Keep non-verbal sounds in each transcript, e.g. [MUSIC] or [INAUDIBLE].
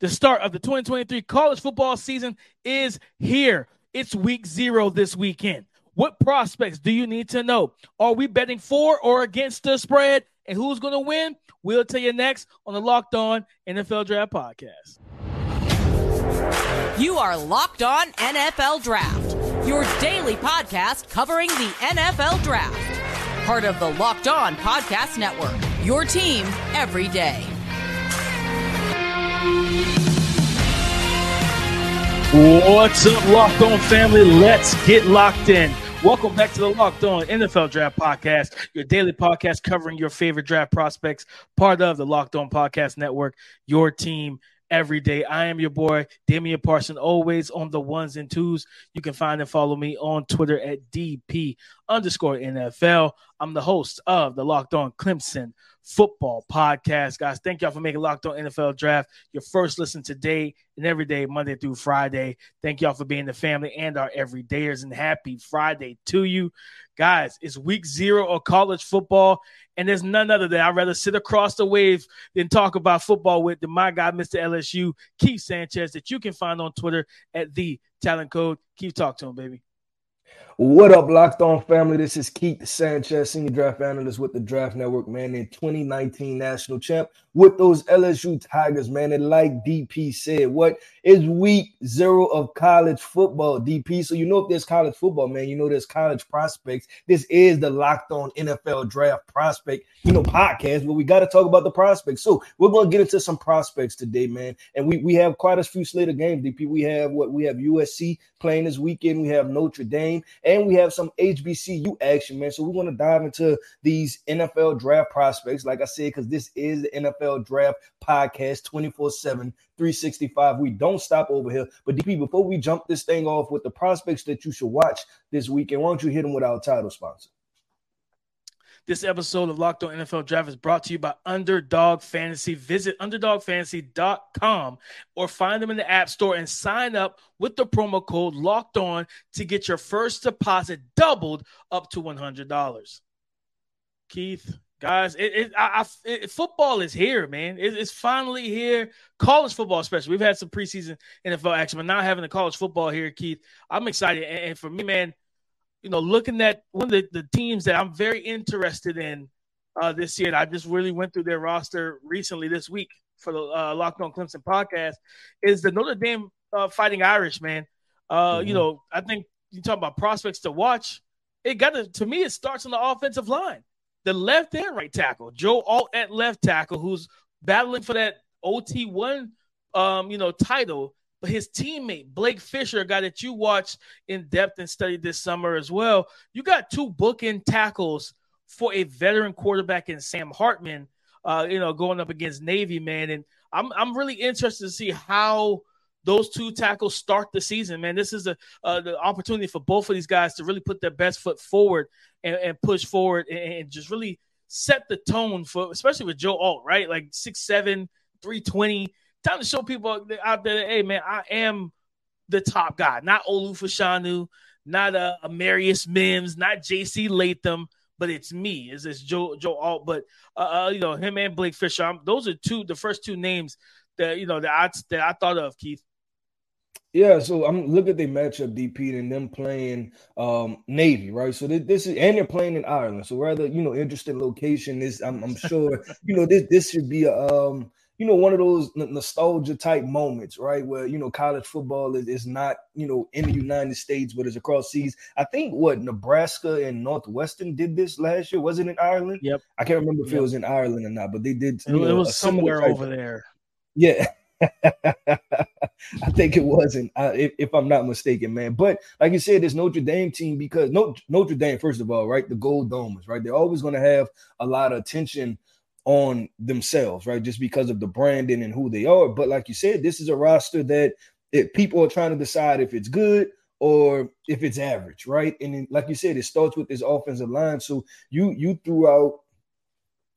The start of the 2023 college football season is here. It's week zero this weekend. What prospects do you need to know? Are we betting for or against the spread? And who's going to win? We'll tell you next on the Locked On NFL Draft Podcast. You are Locked On NFL Draft, your daily podcast covering the NFL Draft. Part of the Locked On Podcast Network, your team every day. What's up, Locked On family? Let's get locked in. Welcome back to the Locked On NFL Draft Podcast, your daily podcast covering your favorite draft prospects, part of the Locked On Podcast Network, your team every day. I am your boy, Damian Parson, always on the ones and twos. You can find and follow me on Twitter at DP underscore NFL. I'm the host of the Locked On Clemson football podcast. Guys, thank y'all for making Locked On NFL Draft your first listen today and every day, Monday through Friday. Thank y'all for being the family and our everydayers, and happy Friday to you. Guys, it's week zero of college football, and there's none other than I'd rather sit across the wave than talk about football with my guy, Mr. LSU, Keith Sanchez, that you can find on Twitter at the talent code. Keith, talk to him, baby. What up, Locked On family? This is Keith Sanchez, senior draft analyst with the Draft Network, man, and 2019 national champ with those LSU Tigers, man. And like DP said, what is week zero of college football, DP? So you know if there's college football, man, you know there's college prospects. This is the Locked On NFL Draft Prospect, you know, podcast, but we got to talk about the prospects. So we're gonna get into some prospects today, man. And we we have quite a few slate of games, DP. We have what we have USC playing this weekend, we have Notre Dame we have some HBCU action, man. So we want to dive into these NFL draft prospects, like I said, because this is the NFL draft podcast 24 7, 365. We don't stop over here. But DP, before we jump this thing off with the prospects that you should watch this weekend, why don't you hit them with our title sponsor? This episode of Locked On NFL Draft is brought to you by Underdog Fantasy. Visit underdogfantasy.com or find them in the App Store and sign up with the promo code Locked On to get your first deposit doubled up to $100. Keith, guys, it, it, I, it, football is here, man. it's finally here. College football, especially. We've had some preseason NFL action, but now having the college football here, Keith, I'm excited. And, and for me, man, you know, looking at one of the, the teams that I'm very interested in uh, this year, I just really went through their roster recently this week for the uh, Locked On Clemson podcast, is the Notre Dame uh, Fighting Irish, man. Uh, mm-hmm. You know, I think you talk about prospects to watch. It got to, to me, it starts on the offensive line. The left and right tackle, Joe Alt at left tackle, who's battling for that OT1 um, you know, title but his teammate Blake Fisher, a guy that you watched in depth and studied this summer as well. You got two bookend tackles for a veteran quarterback in Sam Hartman. Uh, you know, going up against Navy, man, and I'm I'm really interested to see how those two tackles start the season, man. This is a uh, the opportunity for both of these guys to really put their best foot forward and, and push forward and, and, just really set the tone for, especially with Joe Alt, right? Like six seven, three twenty time to show people out there, hey man, I am the top guy, not Olu Fashanu, not uh, Amarius Mims, not J.C. Latham, but it's me. Is this Joe Joe Alt? But uh, uh, you know him and Blake Fisher. I'm, those are two the first two names that you know that I that I thought of, Keith. Yeah, so I'm looking at the matchup DP and them playing um Navy, right? So this is and they're playing in Ireland. So rather, you know, interesting location. Is I'm, I'm sure you know this this should be a um you know, one of those nostalgia type moments, right? Where, you know, college football is, is not, you know, in the United States, but it's across seas. I think what Nebraska and Northwestern did this last year. Was it in Ireland? Yep. I can't remember if yep. it was in Ireland or not, but they did. It, know, it was somewhere over there. Yeah. [LAUGHS] I think it wasn't, uh, if, if, I'm not mistaken, man. But like you said, this Notre Dame team because Notre Dame, first of all, right, the Gold Domers, right, they're always going to have a lot of attention on themselves, right? Just because of the branding and who they are. But like you said, this is a roster that if people are trying to decide if it's good or if it's average, right? And then, like you said, it starts with this offensive line. So you you threw out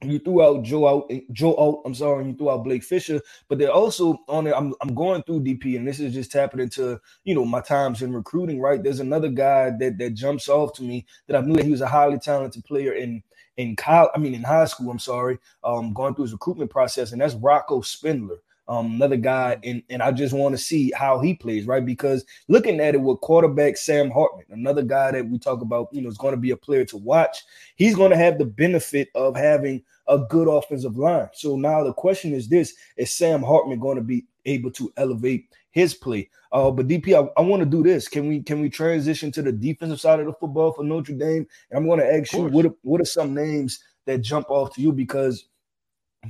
you threw out Joe Alt Joe Alt, I'm sorry, and you threw out Blake Fisher, but they're also on it. I'm I'm going through DP, and this is just tapping into you know my times in recruiting, right? There's another guy that that jumps off to me that I knew that he was a highly talented player in in college, I mean in high school, I'm sorry, um, going through his recruitment process, and that's Rocco Spindler. Um, another guy, and, and I just want to see how he plays, right? Because looking at it with quarterback Sam Hartman, another guy that we talk about, you know, is going to be a player to watch. He's going to have the benefit of having a good offensive line. So now the question is this: Is Sam Hartman going to be able to elevate his play? Uh, but DP, I, I want to do this. Can we can we transition to the defensive side of the football for Notre Dame? And I'm going to ask you what are, what are some names that jump off to you because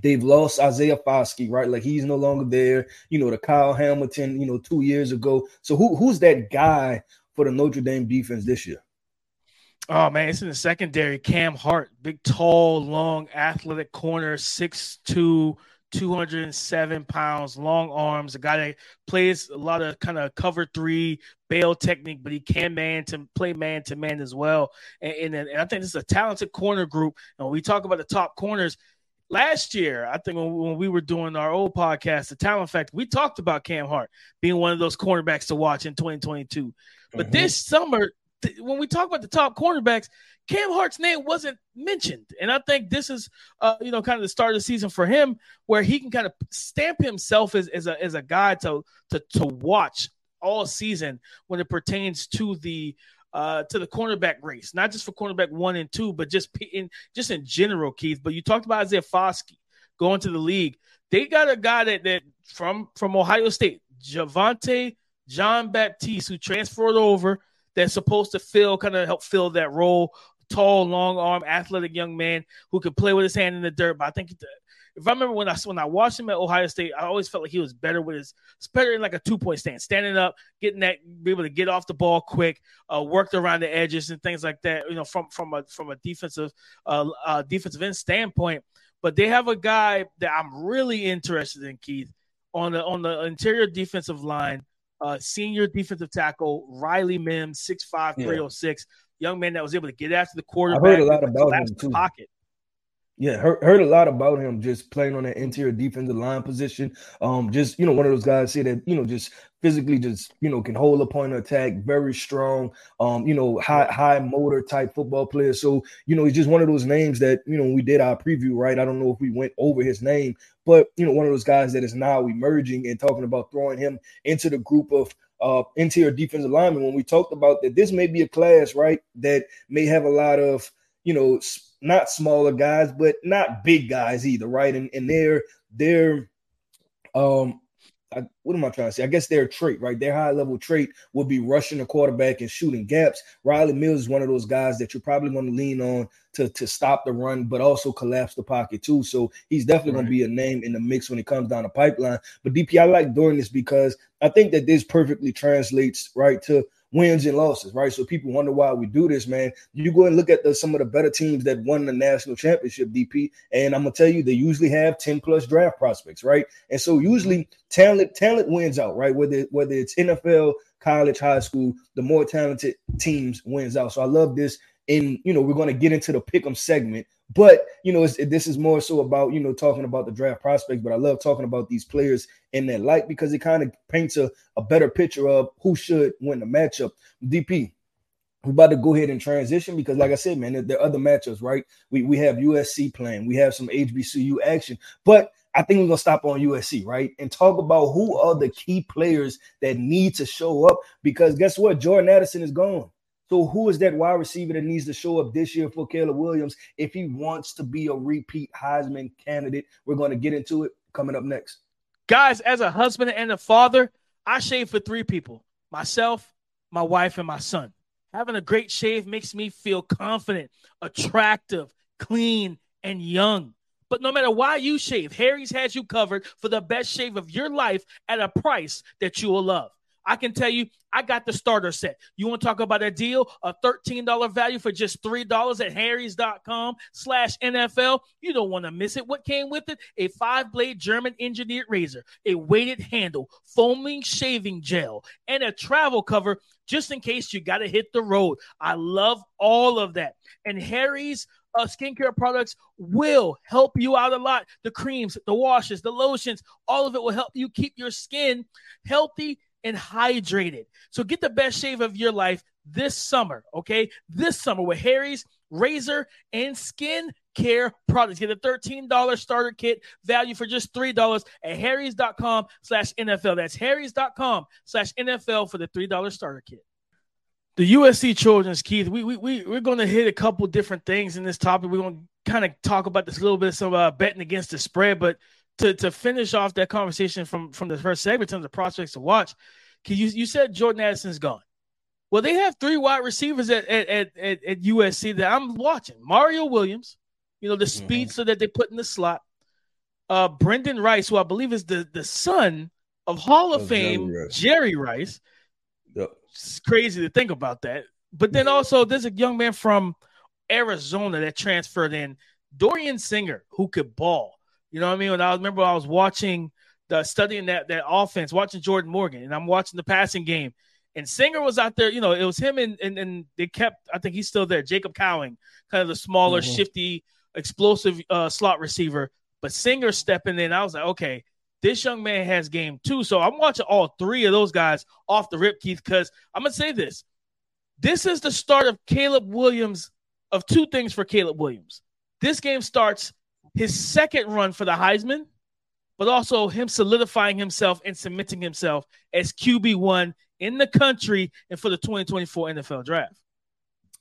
They've lost Isaiah Foskey, right? Like he's no longer there. You know, the Kyle Hamilton, you know, two years ago. So who who's that guy for the Notre Dame defense this year? Oh man, it's in the secondary. Cam Hart, big, tall, long, athletic corner, 6'2, 207 pounds, long arms, a guy that plays a lot of kind of cover three bail technique, but he can man to play man to man as well. And, and, and I think this is a talented corner group. And when we talk about the top corners, last year, I think when, we were doing our old podcast, the Talent Fact, we talked about Cam Hart being one of those cornerbacks to watch in 2022. But mm-hmm. this summer, th- when we talk about the top cornerbacks, Cam Hart's name wasn't mentioned, and I think this is, uh, you know, kind of the start of the season for him, where he can kind of stamp himself as, as a as a guy to to to watch all season when it pertains to the uh, to the cornerback race, not just for cornerback one and two, but just in just in general, Keith. But you talked about Isaiah Foskey going to the league. They got a guy that that from from Ohio State, Javontae Jean-Baptiste, who transferred over, that's supposed to fill kind of help fill that role. Tall, long arm, athletic young man who could play with his hand in the dirt. But I think if I remember when I when I watched him at Ohio State, I always felt like he was better with his better in like a two point stand, standing up, getting that, be able to get off the ball quick, uh, worked around the edges and things like that. You know, from from a from a defensive uh, uh, defensive end standpoint. But they have a guy that I'm really interested in, Keith, on the on the interior defensive line. Uh, senior defensive tackle Riley Mims, 6'5", 306, young man that was able to get after the quarterback. I heard a lot about him too. Pocket. Yeah, heard, heard a lot about him just playing on that interior defensive line position. Um, just you know, one of those guys say that you know just physically just you know can hold a point of attack, very strong. Um, you know, high high motor type football player. So you know, he's just one of those names that you know we did our preview right. I don't know if we went over his name, but you know, one of those guys that is now emerging and talking about throwing him into the group of uh, interior defensive linemen. When we talked about that, this may be a class right that may have a lot of you know. Sp- not smaller guys, but not big guys either, right? And and their their um I, what am I trying to say? I guess their trait, right? Their high level trait would be rushing the quarterback and shooting gaps. Rylie Mills is one of those guys that you're probably going to lean on to, to stop the run, but also collapse the pocket too. So he's definitely right. going to be a name in the mix when it comes down the pipeline. But DP, I like doing this because I think that this perfectly translates right to wins and losses, right? So people wonder why we do this, man. You go and look at the, some of the better teams that won the national championship, DP, and I'm gonna tell you they usually have 10 plus draft prospects, right? And so mm-hmm. usually talent talent wins out, right? Whether whether it's NFL, college, high school, the more talented teams wins out. So I love this. And you know, we're gonna get into the pick'em segment but you know, this is more so about you know talking about the draft prospects. But I love talking about these players in that light because it kind of paints a, a better picture of who should win the matchup. DP, we're about to go ahead and transition because, like I said, man, there, there are other matchups, right? We we have USC playing, we have some HBCU action, but I think we're gonna stop on USC, right? And talk about who are the key players that need to show up because guess what? Jordan Addison is gone. So who is that wide receiver that needs to show up this year for Caleb Williams if he wants to be a repeat Heisman candidate? We're going to get into it coming up next. Guys, as a husband and a father, I shave for three people myself, my wife, and my son. Having a great shave makes me feel confident, attractive, clean, and young. But no matter why you shave, Harry's has you covered for the best shave of your life at a price that you will love. I can tell you, I got the starter set. You want to talk about a deal? A $13 value for just $3 at harrys.com slash NFL. You don't want to miss it. What came with it? A five blade German engineered razor, a weighted handle, foaming shaving gel, and a travel cover just in case you got to hit the road. I love all of that. And Harry's uh, skincare products will help you out a lot. The creams, the washes, the lotions, all of it will help you keep your skin healthy and hydrated. So get the best shave of your life this summer, okay? This summer with Harry's razor and skin care products. Get a $13 starter kit value for just $3 at harrys.com slash NFL. That's harrys.com slash NFL for the $3 starter kit. The USC Trojans, Keith, we, we, we, we're going to hit a couple different things in this topic. We're going to kind of talk about this a little bit, some uh, betting against the spread, but to, to finish off that conversation from, from the first segment in terms of prospects to watch, you, you said Jordan Addison's gone. Well, they have three wide receivers at at, at, at USC that I'm watching. Mario Williams, you know, the mm-hmm. speedster that they put in the slot. Uh, Brenden Rice, who I believe is the, the son of Hall of, Fame Jerry Rice. Jerry Rice. Yep. It's crazy to think about that. But then also there's a young man from Arizona that transferred in, Dorian Singer, who could ball. You know what I mean? When I remember I was watching the studying that that offense, watching Jordan Morgan, and I'm watching the passing game and Singer was out there, you know, it was him and and, and they kept, I think he's still there, Jacob Cowing, kind of the smaller, mm-hmm. shifty, explosive uh, slot receiver. But Singer stepping in, I was like, okay, this young man has game too. So I'm watching all three of those guys off the rip, Keith, because I'm gonna say this. This is the start of Caleb Williams of two things for Caleb Williams. This game starts his second run for the Heisman, but also him solidifying himself and cementing himself as QB1 in the country and for the 2024 NFL draft.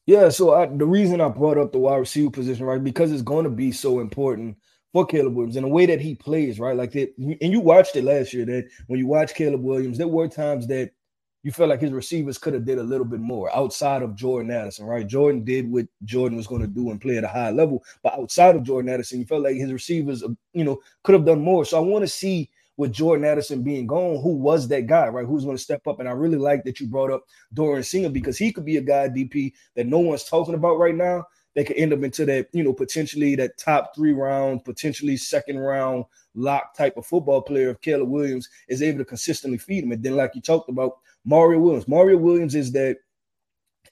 Yeah, so I, the reason I brought up the wide receiver position, right, because it's going to be so important for Caleb Williams and the way that he plays, right? Like that, and you watched it last year. That when you watch Caleb Williams, there were times that you felt like his receivers could have did a little bit more outside of Jordan Addison, right? Jordan did what Jordan was going to do and play at a high level, but outside of Jordan Addison, you felt like his receivers, uh, you know, could have done more. So I want to see with Jordan Addison being gone, who was that guy, right? Who's going to step up? And I really like that you brought up Dorian Singer because he could be a guy, DP, that no one's talking about right now. They could end up into that, you know, potentially that top three round, potentially second round lock type of football player if Caleb Williams is able to consistently feed him. And then, like you talked about, Mario Williams. Mario Williams is that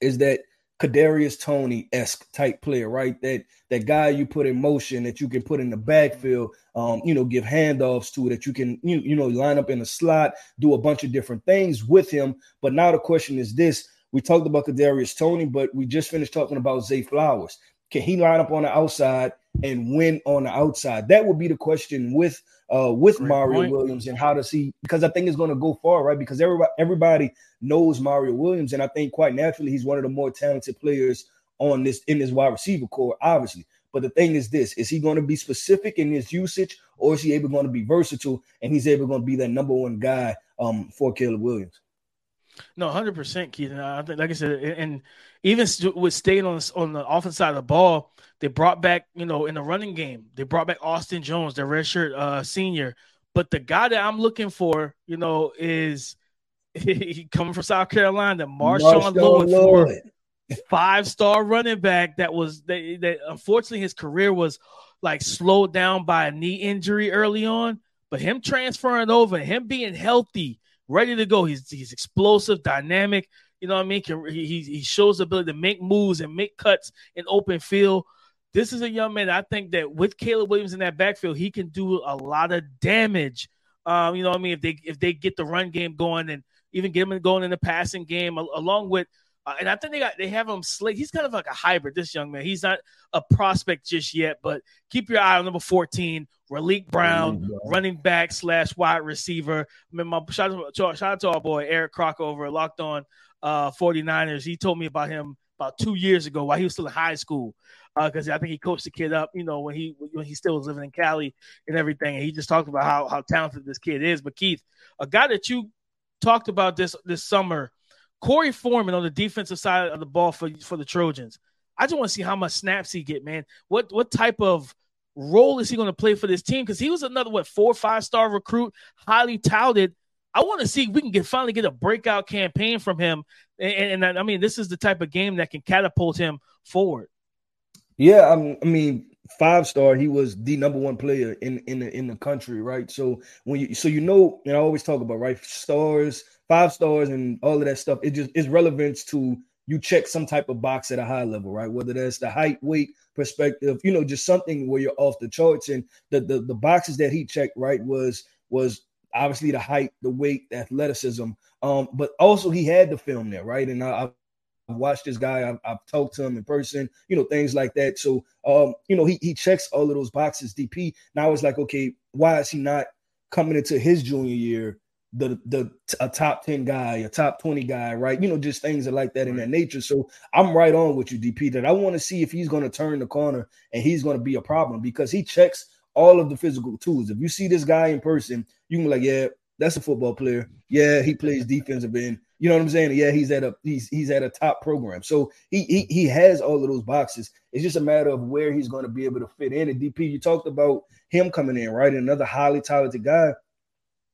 is that Kadarius Toney esque type player, right? That that guy you put in motion that you can put in the backfield, um, you know, give handoffs to that you can you, you know line up in a slot, do a bunch of different things with him. But now the question is this: we talked about Kadarius Toney, but we just finished talking about Zay Flowers. Can he line up on the outside and win on the outside? That would be the question with uh with Great Mario point. Williams and how does he because I think it's going to go far, right? Because everybody everybody knows Mario Williams, and I think quite naturally he's one of the more talented players on this in this wide receiver core, obviously. But the thing is this: is he going to be specific in his usage, or is he able going to be versatile and he's able going to be that number one guy um for Caleb Williams? No, hundred percent, Keith. And I think, like I said, and even with staying on on the offense side of the ball, they brought back, you know, in the running game, they brought back Austin Jones, their redshirt uh, senior. But the guy that I'm looking for, you know, is [LAUGHS] he coming from South Carolina, Marshawn, Marshawn Lloyd, five star running back that was that, that unfortunately his career was like slowed down by a knee injury early on. But him transferring over, him being healthy ready to go. He's he's explosive, dynamic. You know what I mean? He he shows the ability to make moves and make cuts in open field. This is a young man. I think that with Caleb Williams in that backfield, he can do a lot of damage. Um, you know what I mean? If they if they get the run game going and even get him going in the passing game, along with uh, and I think they got they have him slate. He's kind of like a hybrid. This young man, he's not a prospect just yet, but keep your eye on number fourteen, Raleek Brown, running back slash wide receiver. I mean, my shout out, to, shout out to our boy Eric Crocker over Locked On uh, 49ers. He told me about him about two years ago while he was still in high school because uh, I think he coached the kid up, you know, when he when he still was living in Cali and everything. And he just talked about how how talented this kid is. But Keith, a guy that you talked about this this summer Korey Foreman on the defensive side of the ball for, for the Trojans. I just want to see how much snaps he get, man. What what type of role is he going to play for this team? Because he was another what four five star recruit, highly touted. I want to see if we can get finally get a breakout campaign from him. And, and I mean, this is the type of game that can catapult him forward. Yeah, um, I mean, five star. He was the number one player in in the in the country, right? So when you so you know, and I always talk about right stars five stars and all of that stuff, it just is relevance to you check some type of box at a high level, right? Whether that's the height, weight, perspective, you know, just something where you're off the charts. And the the, the boxes that he checked, right, was was obviously the height, the weight, the athleticism. Um, but also he had the film there, right? And I, I watched this guy. I've, I've, talked to him in person. You know, things like that. So, um, you know, he he checks all of those boxes. DP. Now it's like, okay, why is he not coming into his junior year? The the a top ten guy, a top twenty guy, right? You know, just things like that in that nature. So I'm right on with you, DP. That I want to see if he's going to turn the corner and he's going to be a problem because he checks all of the physical tools. If you see this guy in person, you can be like, yeah, that's a football player. Yeah, he plays defensive end. You know what I'm saying? Yeah, he's at a he's he's at a top program. So he he he has all of those boxes. It's just a matter of where he's going to be able to fit in. And DP, you talked about him coming in, right? Another highly talented guy.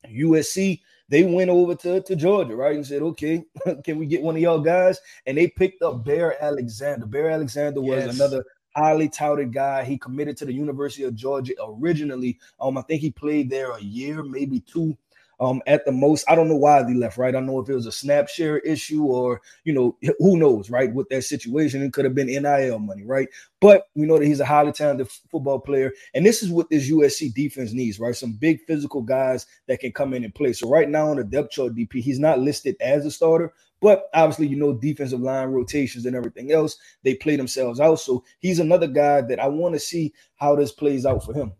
USC, they went over to, to Georgia, right? And said, okay, [LAUGHS] can we get one of y'all guys? And they picked up Bear Alexander. Bear Alexander was yes. another highly touted guy. He committed to the University of Georgia originally. Um, I think he played there a year, maybe two um, at the most. I don't know why they left, right? I know if it was a snap share issue or, you know, [LAUGHS] who knows, right? With that situation, it could have been NIL money, right? But we know that he's a highly talented football player. And this is what this USC defense needs, right? Some big physical guys that can come in and play. So right now on the depth chart, DP, he's not listed as a starter, but obviously, you know, defensive line rotations and everything else, they play themselves out. So he's another guy that I want to see how this plays out for him.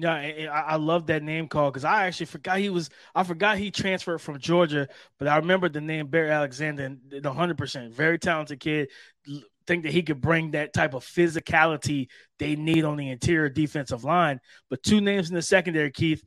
Yeah, I love that name call because I actually forgot he was. I forgot he transferred from Georgia, but I remember the name Bear Alexander. The hundred percent, very talented kid. Think that he could bring that type of physicality they need on the interior defensive line. But two names in the secondary, Keith,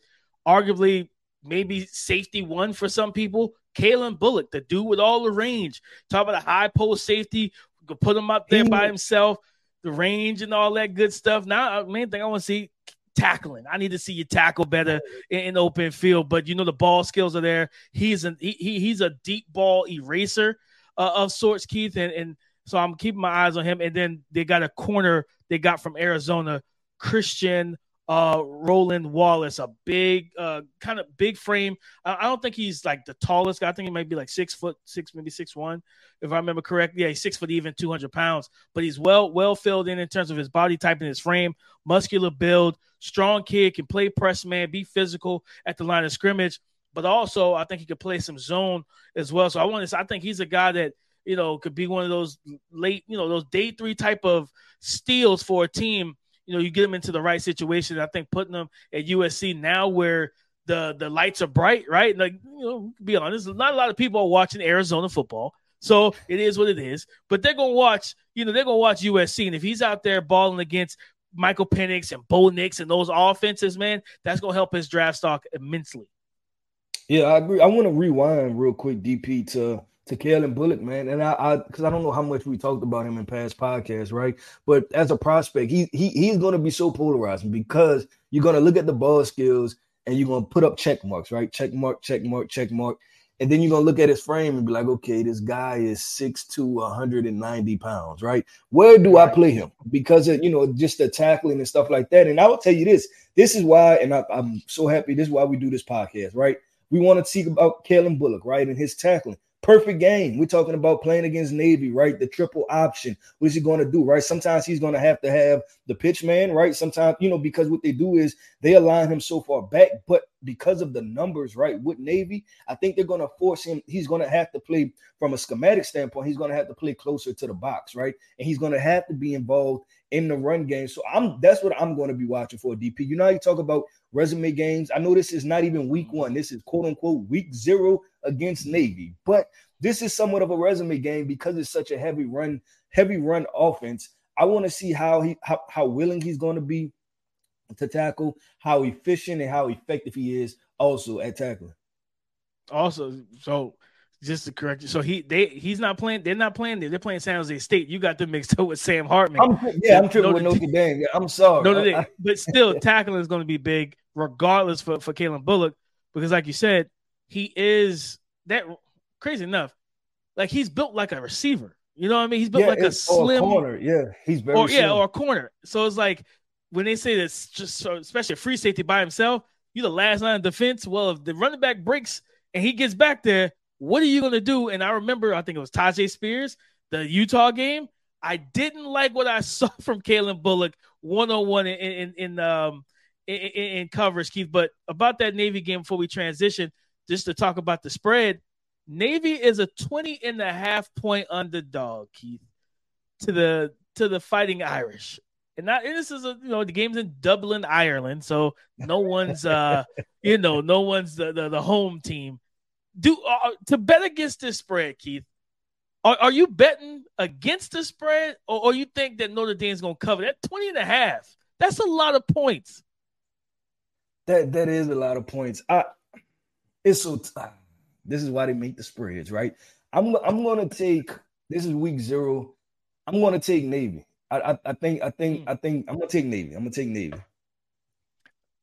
arguably maybe safety one for some people. Calen Bullock, the dude with all the range. Talk about a high post safety. could put him up there by himself, the range and all that good stuff. Now, uh, main thing I want to see tackling. I need to see you tackle better in, in open field. But you know the ball skills are there. He's an he, he's a deep ball eraser uh, of sorts, Keith, and and so I'm keeping my eyes on him. And then they got a corner they got from Arizona, Christian uh Roland Wallace, a big uh kind of big frame. I, I, don't think he's like the tallest guy. I think he might be like six foot six, maybe six one, if I remember correctly. Yeah, he's six foot even, 200 pounds, but he's well well filled in in terms of his body type and his frame, muscular build, strong kid, can play press man, be physical at the line of scrimmage, but also I think he could play some zone as well. So I want to I think he's a guy that you know could be one of those late, you know, those day three type of steals for a team you know, you get them into the right situation. I think putting them at USC now where the the lights are bright, right? Like, you know, be honest, not a lot of people are watching Arizona football. So it is what it is. But they're gonna watch, you know, they're gonna watch USC. And if he's out there balling against Michael Penix and Bo Nix and those offenses, man, that's gonna help his draft stock immensely. Yeah, I agree. I want to rewind real quick, DP, to to Calen Bullock, man. And I, I, because I don't know how much we talked about him in past podcasts, right? But as a prospect, he he he's going to be so polarizing because you're going to look at the ball skills and you're going to put up check marks, right? Check mark, check mark, check mark. And then you're gonna look at his frame and be like, okay, this guy is six to 190 pounds, right? Where do I play him? Because of you know just the tackling and stuff like that. And I will tell you this: this is why, and I, I'm so happy. This is why we do this podcast, right? We want to speak about Calen Bullock, right, and his tackling. Perfect game. We're talking about playing against Navy, right? The triple option. What is he going to do, right? Sometimes he's going to have to have the pitch man, right? Sometimes, you know, because what they do is they align him so far back, but because of the numbers, right, with Navy, I think they're going to force him. He's going to have to play from a schematic standpoint. He's going to have to play closer to the box, right? And he's going to have to be involved in the run game. So I'm that's what I'm going to be watching for DP. You know how you talk about resume games. I know this is not even week one. This is quote unquote week zero against Navy, but this is somewhat of a resume game because it's such a heavy run, heavy run offense. I want to see how he how, how willing he's going to be to tackle, how efficient and how effective he is also at tackling. Also, so just to correct you, so he they he's not playing. They're not playing. There. They're playing San Jose State. You got them mixed [LAUGHS] up with Sam Hartman. I'm, yeah, I'm tripping with Notre Dame. I'm sorry. Notre Dame. [LAUGHS] but still, tackling is going to be big, regardless for for Calen Bullock, because like you said, he is that crazy enough. Like he's built like a receiver. You know what I mean? He's built yeah, like a slim a corner. Yeah, he's very or, yeah, or a corner. So it's like when they say that's just so, especially free safety by himself, you're the last line of defense. Well, if the running back breaks and he gets back there, what are you gonna do? And I remember, I think it was Tyjae Spears, the Utah game. I didn't like what I [LAUGHS] saw from Calen Bullock one on one in in, in um in, in, coverage, Keith. But about that Navy game before we transition, just to talk about the spread, Navy is a 20 and a half point underdog, Keith, to the to the Fighting Irish. And not and this is a you know the game's in Dublin, Ireland, so no one's uh you know no one's the the, the home team. Do uh, to bet against this spread, Keith. Are, are you betting against the spread, or, or you think that Notre Dame's going to cover that 20 and a half? That's a lot of points. That that is a lot of points. I it's so t- this is why they make the spreads, right? I'm I'm gonna take this is week zero. I'm gonna take Navy. I I, I think I think hmm. I think I'm gonna take Navy. I'm gonna take Navy.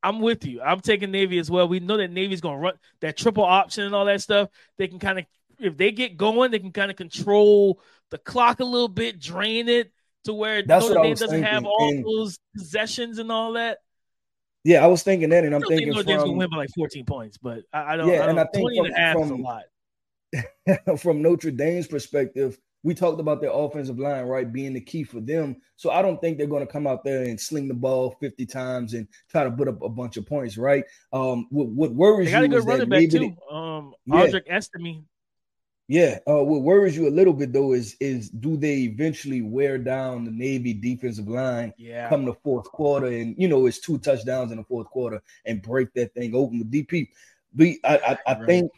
I'm with you. I'm taking Navy as well. We know that Navy's gonna run that triple option and all that stuff. They can kind of if they get going, they can kind of control the clock a little bit, drain it to where That's Notre Dame doesn't thinking. have all and, those possessions and all that. Yeah, I was thinking that, and I'm thinking Notre Dame's gonna win by like 14 points, but I, I don't. Yeah, I don't, and I think 20 from, and a half from, is a lot. [LAUGHS] from Notre Dame's perspective, we talked about their offensive line, right, being the key for them. So I don't think they're going to come out there and sling the ball 50 times and try to put up a bunch of points, right? Um, what, what worries they got a good running back too. um, yeah. Estime yeah, uh, what worries you a little bit though is is do they eventually wear down the Navy defensive line? Yeah, come the fourth quarter, and you know it's two touchdowns in the fourth quarter and break that thing open with DP. I, I, I think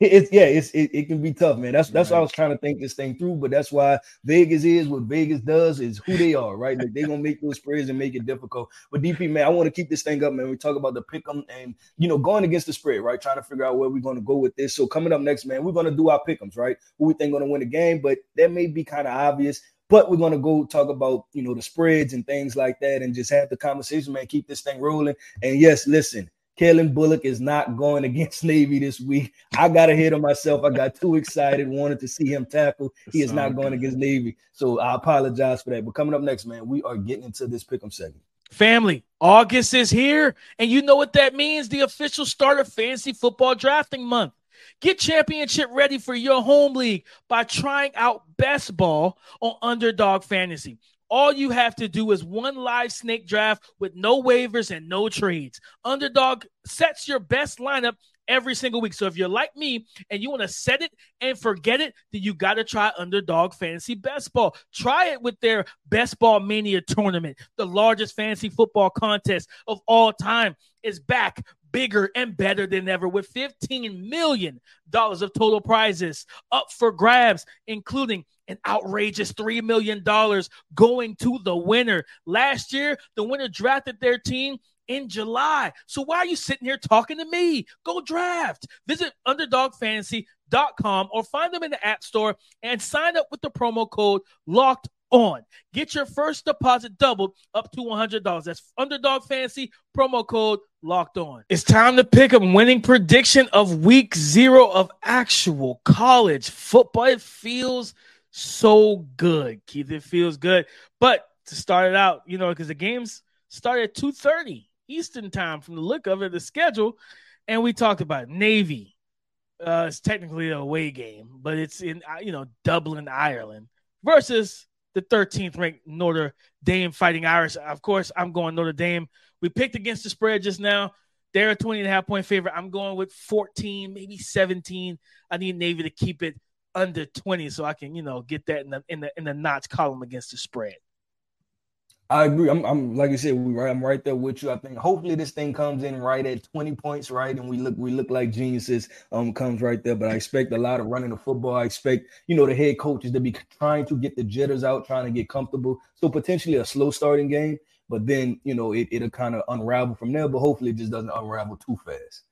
it's yeah, it's it, it, can be tough, man. That's that's right. why I was trying to think this thing through, but that's why Vegas is what Vegas does is who they are, right? Like they're gonna make those spreads and make it difficult. But DP, man, I want to keep this thing up, man. We talk about the pick 'em and you know going against the spread, right? Trying to figure out where we're gonna go with this. So coming up next, man, we're gonna do our pick 'ems, right? Who we think gonna win the game, but that may be kind of obvious. But we're gonna go talk about you know the spreads and things like that, and just have the conversation, man. Keep this thing rolling. And yes, listen, Calen Bullock is not going against [LAUGHS] Navy this week. I got ahead of myself. I got too excited, wanted to see him tackle. He is not going against Navy. So I apologize for that. But coming up next, man, we are getting into this pick'em segment. Family, August is here, and you know what that means the official start of fantasy football drafting month. Get championship ready for your home league by trying out best ball on Underdog Fantasy. All you have to do is one live snake draft with no waivers and no trades. Underdog sets your best lineup every single week. So if you're like me and you want to set it and forget it, then you got to try Underdog Fantasy Best Ball. Try it with their Best Ball Mania tournament, the largest fantasy football contest of all time is back bigger and better than ever with $15 million of total prizes up for grabs, including an outrageous $3 million going to the winner. Last year, the winner drafted their team in July. So why are you sitting here talking to me? Go draft. Visit underdogfantasy.com or find them in the App Store and sign up with the promo code locked on. Get your first deposit doubled up to $100. That's Underdog Fantasy promo code locked on. It's time to pick a winning prediction of week zero of actual college football. It feels so good, Keith. It feels good. But to start it out, you know, because the games start at 2:30 Eastern time from the look of it, the schedule. And we talked about Navy. Uh, it's technically a away game, but it's in uh, you know Dublin, Ireland versus the 13th ranked Notre Dame Fighting Irish. Of course, I'm going Notre Dame. We picked against the spread just now. They're a 20 and a half point favorite. I'm going with 14, maybe 17. I need Navy to keep it under 20 so I can, you know, get that in the in the in the notch column against the spread. I agree. I'm, I'm like you said, we right. I'm right there with you. I think hopefully this thing comes in right at 20 points, right, and we look we look like geniuses. Um, comes right there. But I expect a lot of running the football. I expect you know the head coaches to be trying to get the jitters out, trying to get comfortable. So potentially a slow starting game, but then you know it it'll kind of unravel from there. But hopefully it just doesn't unravel too fast.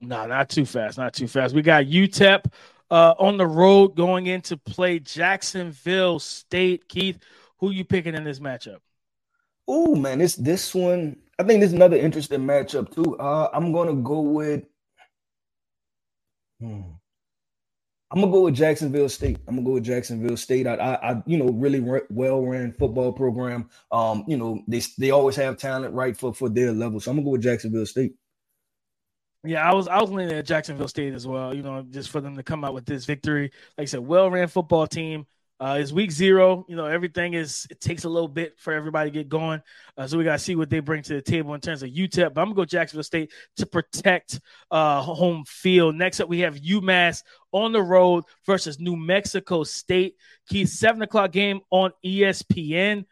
No, not too fast. Not too fast. We got UTEP uh, on the road going in to play Jacksonville State. Keith, who you picking in this matchup? Oh man, this this one, I think this is another interesting matchup too. Uh, I'm gonna go with. Hmm. I'm gonna go with Jacksonville State. I'm gonna go with Jacksonville State. I, I, I you know, really re- well ran football program. Um, you know, they they always have talent right for for their level. So I'm gonna go with Jacksonville State. Yeah, I was I was leaning at Jacksonville State as well. You know, just for them to come out with this victory. Like I said, well ran football team. Uh, it's week zero. You know, everything is it takes a little bit for everybody to get going. Uh, so we got to see what they bring to the table in terms of UTEP. But I'm gonna go Jacksonville State to protect uh, home field. Next up, we have UMass on the road versus New Mexico State. Keith, seven o'clock game on ESPN.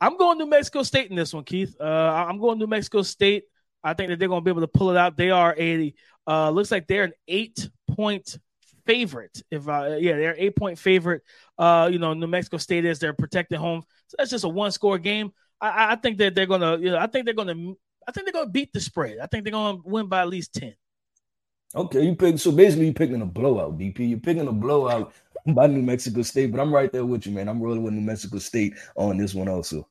I'm going New Mexico State in this one, Keith. Uh, I'm going New Mexico State. I think that they're going to be able to pull it out. They are a uh, looks like they're an eight point favorite. If uh, yeah, they're eight point favorite. Uh, you know, New Mexico State is their protected home. So that's just a one score game. I, I think that they're gonna, you know, I think they're gonna, I think they're gonna beat the spread. I think they're gonna win by at least ten. Okay, you pick. So basically, you're picking a blowout, DP. You're picking a blowout by New Mexico State, but I'm right there with you, man. I'm rolling with New Mexico State on this one also.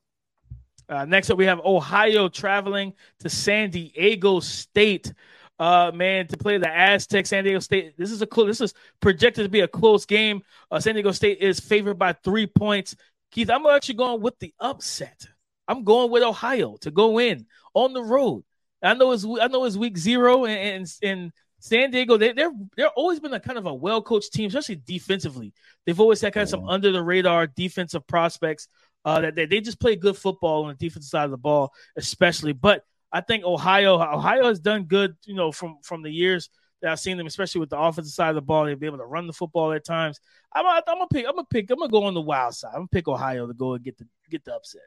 Uh, next up, we have Ohio traveling to San Diego State uh, man, to play the Aztecs, San Diego State. This is a close. This is projected to be a close game. Uh, San Diego State is favored by three points. Keith, I'm actually going with the upset. I'm going with Ohio to go in on the road. I know it's I know it's week zero, and in San Diego, they, they're they're always been a kind of a well coached team, especially defensively. They've always had kind of some under the radar defensive prospects. Uh, that they, they just play good football on the defensive side of the ball, especially. But I think Ohio Ohio has done good, you know, from from the years that I've seen them, especially with the offensive side of the ball. They've been able to run the football at times. I'm, I'm gonna pick. I'm gonna pick. I'm gonna go on the wild side. I'm gonna pick Ohio to go and get the get the upset.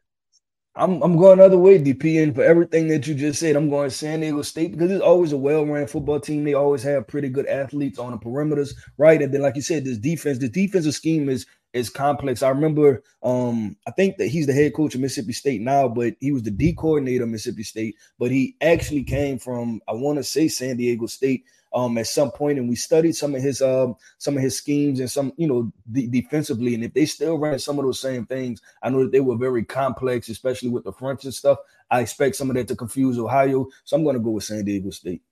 I'm I'm going other way, DP, and for everything that you just said, I'm going San Diego State because it's always a well-run football team. They always have pretty good athletes on the perimeters, right? And then, like you said, this defense, the defensive scheme is is complex. I remember, um, I think that he's the head coach of Mississippi State now, but he was the D coordinator of Mississippi State. But he actually came from, I want to say, San Diego State. Um, at some point, and we studied some of his um some of his schemes and some you know de- defensively. And if they still ran some of those same things, I know that they were very complex, especially with the fronts and stuff. I expect some of that to confuse Ohio, so I'm going to go with San Diego State.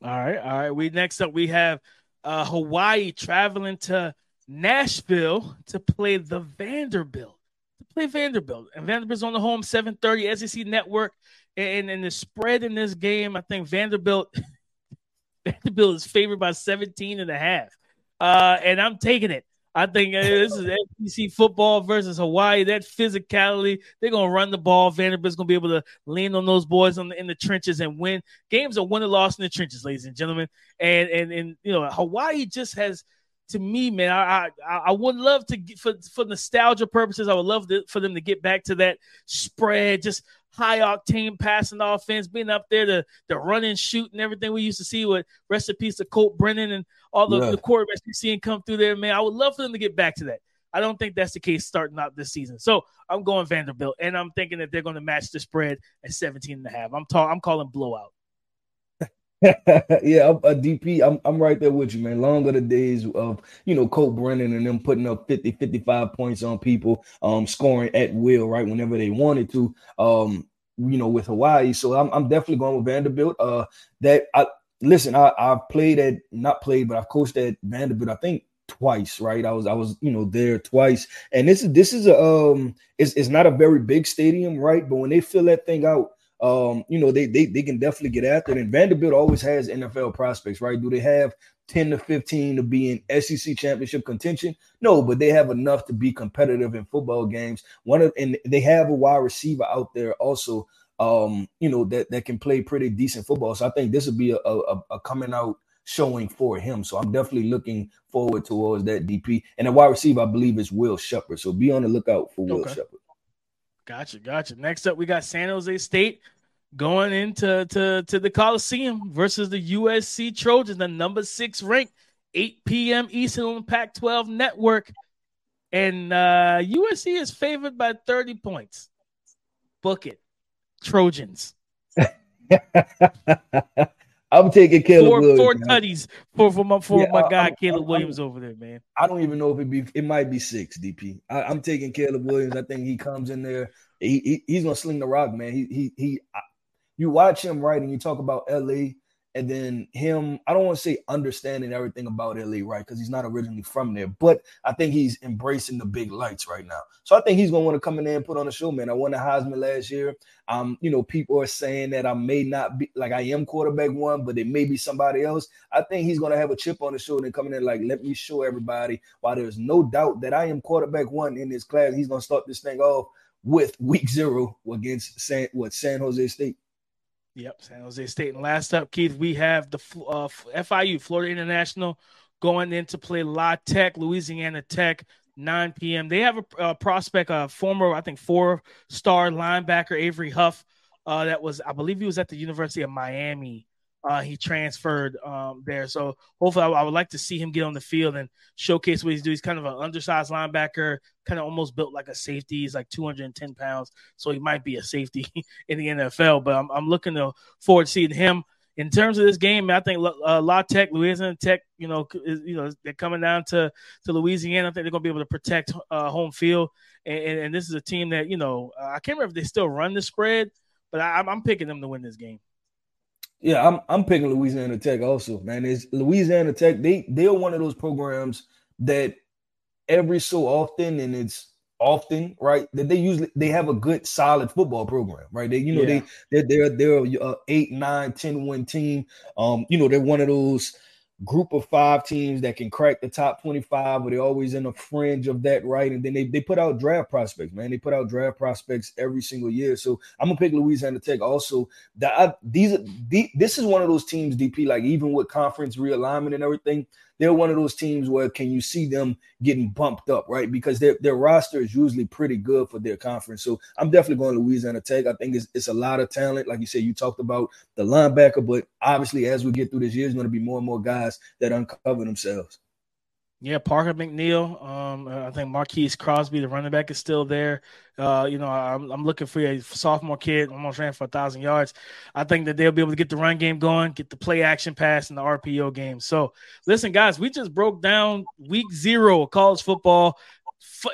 All right, all right. We next up we have uh, Hawaii traveling to Nashville to play the Vanderbilt. To play Vanderbilt. And Vanderbilt's on the home 730 SEC network. And, the spread in this game, I think Vanderbilt [LAUGHS] Vanderbilt is favored by 17 and a half. Uh, and I'm taking it. I think uh, this is SEC football versus Hawaii. That physicality, they're gonna run the ball. Vanderbilt's gonna be able to lean on those boys the, in the trenches and win. Games are won and lost in the trenches, ladies and gentlemen. And and and you know, Hawaii just has to me, man, I I, I would love to get, for for nostalgia purposes. I would love to, for them to get back to that spread, just high octane passing offense, being up there to the run and shoot and everything we used to see with recipes of Colt Brennan and all the, yeah. the quarterbacks we seeing come through there. Man, I would love for them to get back to that. I don't think that's the case starting out this season. So I'm going Vanderbilt, and I'm thinking that they're going to match the spread at 17 and a half. I'm talking. I'm calling blowout. [LAUGHS] yeah, a DP, I'm, I'm right there with you, man. Long are the days of, you know, Colt Brennan and them putting up 50, 55 points on people, um, scoring at will, right, whenever they wanted to, um, you know, with Hawaii. So I'm, I'm definitely going with Vanderbilt. Uh, that I listen, I, I've played at, not played, but I've coached at Vanderbilt, I think twice, right? I was I was you know there twice, and this is this is a um it's, it's not a very big stadium, right? But when they fill that thing out, um, you know, they, they they can definitely get after it. And Vanderbilt always has NFL prospects, right? Do they have 10 to 15 to be in SEC championship contention? No, but they have enough to be competitive in football games. One of and they have a wide receiver out there also, um, you know, that, that can play pretty decent football. So I think this would be a, a, a coming out showing for him. So I'm definitely looking forward towards that DP. And the wide receiver, I believe, is Will Sheppard. So be on the lookout for Will okay. Sheppard. Gotcha, gotcha. Next up, we got San Jose State going into to, to the Coliseum versus the USC Trojans, the number six ranked, 8 p.m. Eastern on the Pac 12 network. And uh, USC is favored by 30 points. Book it. Trojans. [LAUGHS] I'm taking Caleb four, Williams. Four tutties for, for my for yeah, my guy I'm, Caleb I'm, Williams over there, man. I don't even know if it be it might be six DP. I, am taking Caleb Williams. I think he comes in there. He, he, he's gonna sling the rock, man. He he he. I, you watch him right, and you talk about LA and then him, I don't want to say understanding everything about LA, right? Because he's not originally from there, but I think he's embracing the big lights right now. So I think he's gonna want to come in there and put on a show, man. I won the Heisman last year. Um, you know, people are saying that I may not be like I am quarterback one, but it may be somebody else. I think he's gonna have a chip on the shoulder and coming in like, let me show everybody why there's no doubt that I am quarterback one in this class. He's gonna start this thing off with week zero against San what San Jose State. Yep, San Jose State. And last up, Keith, we have the uh, FIU, Florida International, going in to play La Tech, Louisiana Tech, 9 p.m. They have a, a prospect, a former, I think, four-star linebacker, Avery Huff. Uh, that was, I believe, he was at the University of Miami uh, he transferred um, there. So hopefully, I, would like to see him get on the field and showcase what he's doing. He's kind of an undersized linebacker, kind of almost built like a safety. He's like 210 pounds, so he might be a safety [LAUGHS] in the NFL. But I'm, I'm looking to forward to seeing him. In terms of this game, I think uh, La Tech, Louisiana Tech, you know, is, you know, they're coming down to to Louisiana. I think they're going to be able to protect uh, home field. And, and, and, this is a team that you know, I can't remember if they still run the spread, but I, I'm picking them to win this game. Yeah, I'm I'm picking Louisiana Tech also, man. Is Louisiana Tech, they they're one of those programs that every so often, and it's often, right, that they usually they have a good solid football program, right? They, you know, yeah. they they're they're they're a eight, nine, 10 win team. Um, you know, they're one of those group of five teams that can crack the top 25, but they're always in the fringe of that, right? And then they, they put out draft prospects, man. They put out draft prospects every single year. So I'm gonna pick Louisiana Tech. Also, that these the, this is one of those teams, DP, like even with conference realignment and everything, they're one of those teams where can you see them getting bumped up, right? Because their their roster is usually pretty good for their conference. So I'm definitely going to Louisiana Tech. I think it's, it's a lot of talent. Like you said, you talked about the linebacker, but obviously as we get through this year, there's going to be more and more guys that uncover themselves. Yeah, Parker McNeil. Um, I think Marquis Crosby, the running back, is still there. Uh, you know, I'm, I'm looking for a sophomore kid, almost ran for a thousand yards. I think that they'll be able to get the run game going, get the play action pass and the RPO game. So, listen, guys, we just broke down week zero of college football.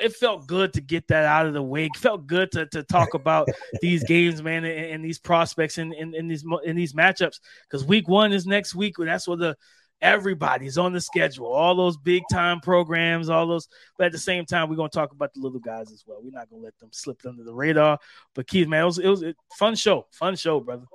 It felt good to get that out of the way. It felt good to, to talk about these games, man, and, and these prospects and, in, these in these matchups. Because week one is next week. That's what the everybody's on the schedule, all those big time programs, all those. But at the same time, we're gonna talk about the little guys as well. We're not gonna let them slip under the radar. But Keith, man, it was it was a fun show, fun show, brother.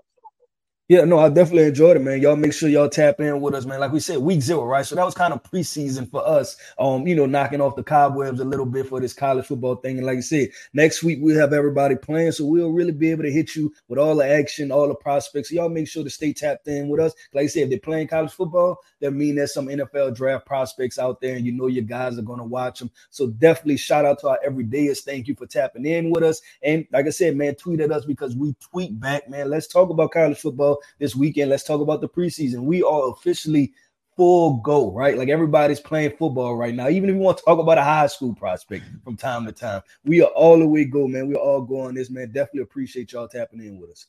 Yeah, no, I definitely enjoyed it, man. Y'all make sure y'all tap in with us, man. Like we said, week zero, right? So that was kind of preseason for us. Um, you know, knocking off the cobwebs a little bit for this college football thing. And like I said, next week we'll have everybody playing, so we'll really be able to hit you with all the action, all the prospects. Y'all make sure to stay tapped in with us. Like I said, if they're playing college football, that mean there's some NFL draft prospects out there, and you know your guys are gonna watch them. So definitely shout out to our everydayers. Thank you for tapping in with us. And like I said, man, tweet at us because we tweet back, man. Let's talk about college football this weekend. Let's talk about the preseason. We are officially full go, right? Like everybody's playing football right now. Even if you want to talk about a high school prospect from time to time, we are all the way go, man. We're all going this, man. Definitely appreciate y'all tapping in with us.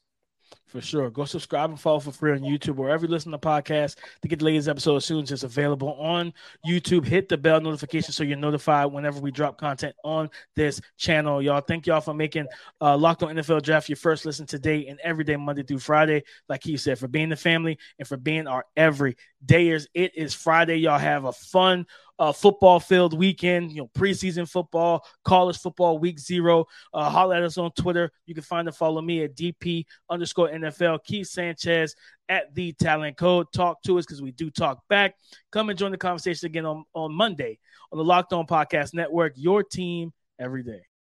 For sure. Go subscribe and follow for free on YouTube, wherever you listen to podcasts to get the latest episode as soon as it's available on YouTube. Hit the bell notification so you're notified whenever we drop content on this channel. Y'all, thank y'all for making uh, Locked on NFL Draft your first listen today and every day, Monday through Friday. Like he said, for being the family and for being our everydayers. It is Friday. Y'all have a fun uh, football filled weekend, you know, preseason football, college football week zero. Uh, holler at us on Twitter. You can find and follow me at DP underscore NFL. Keith Sanchez at the talent code. Talk to us because we do talk back. Come and join the conversation again on, on Monday on the Locked On Podcast Network. Your team every day.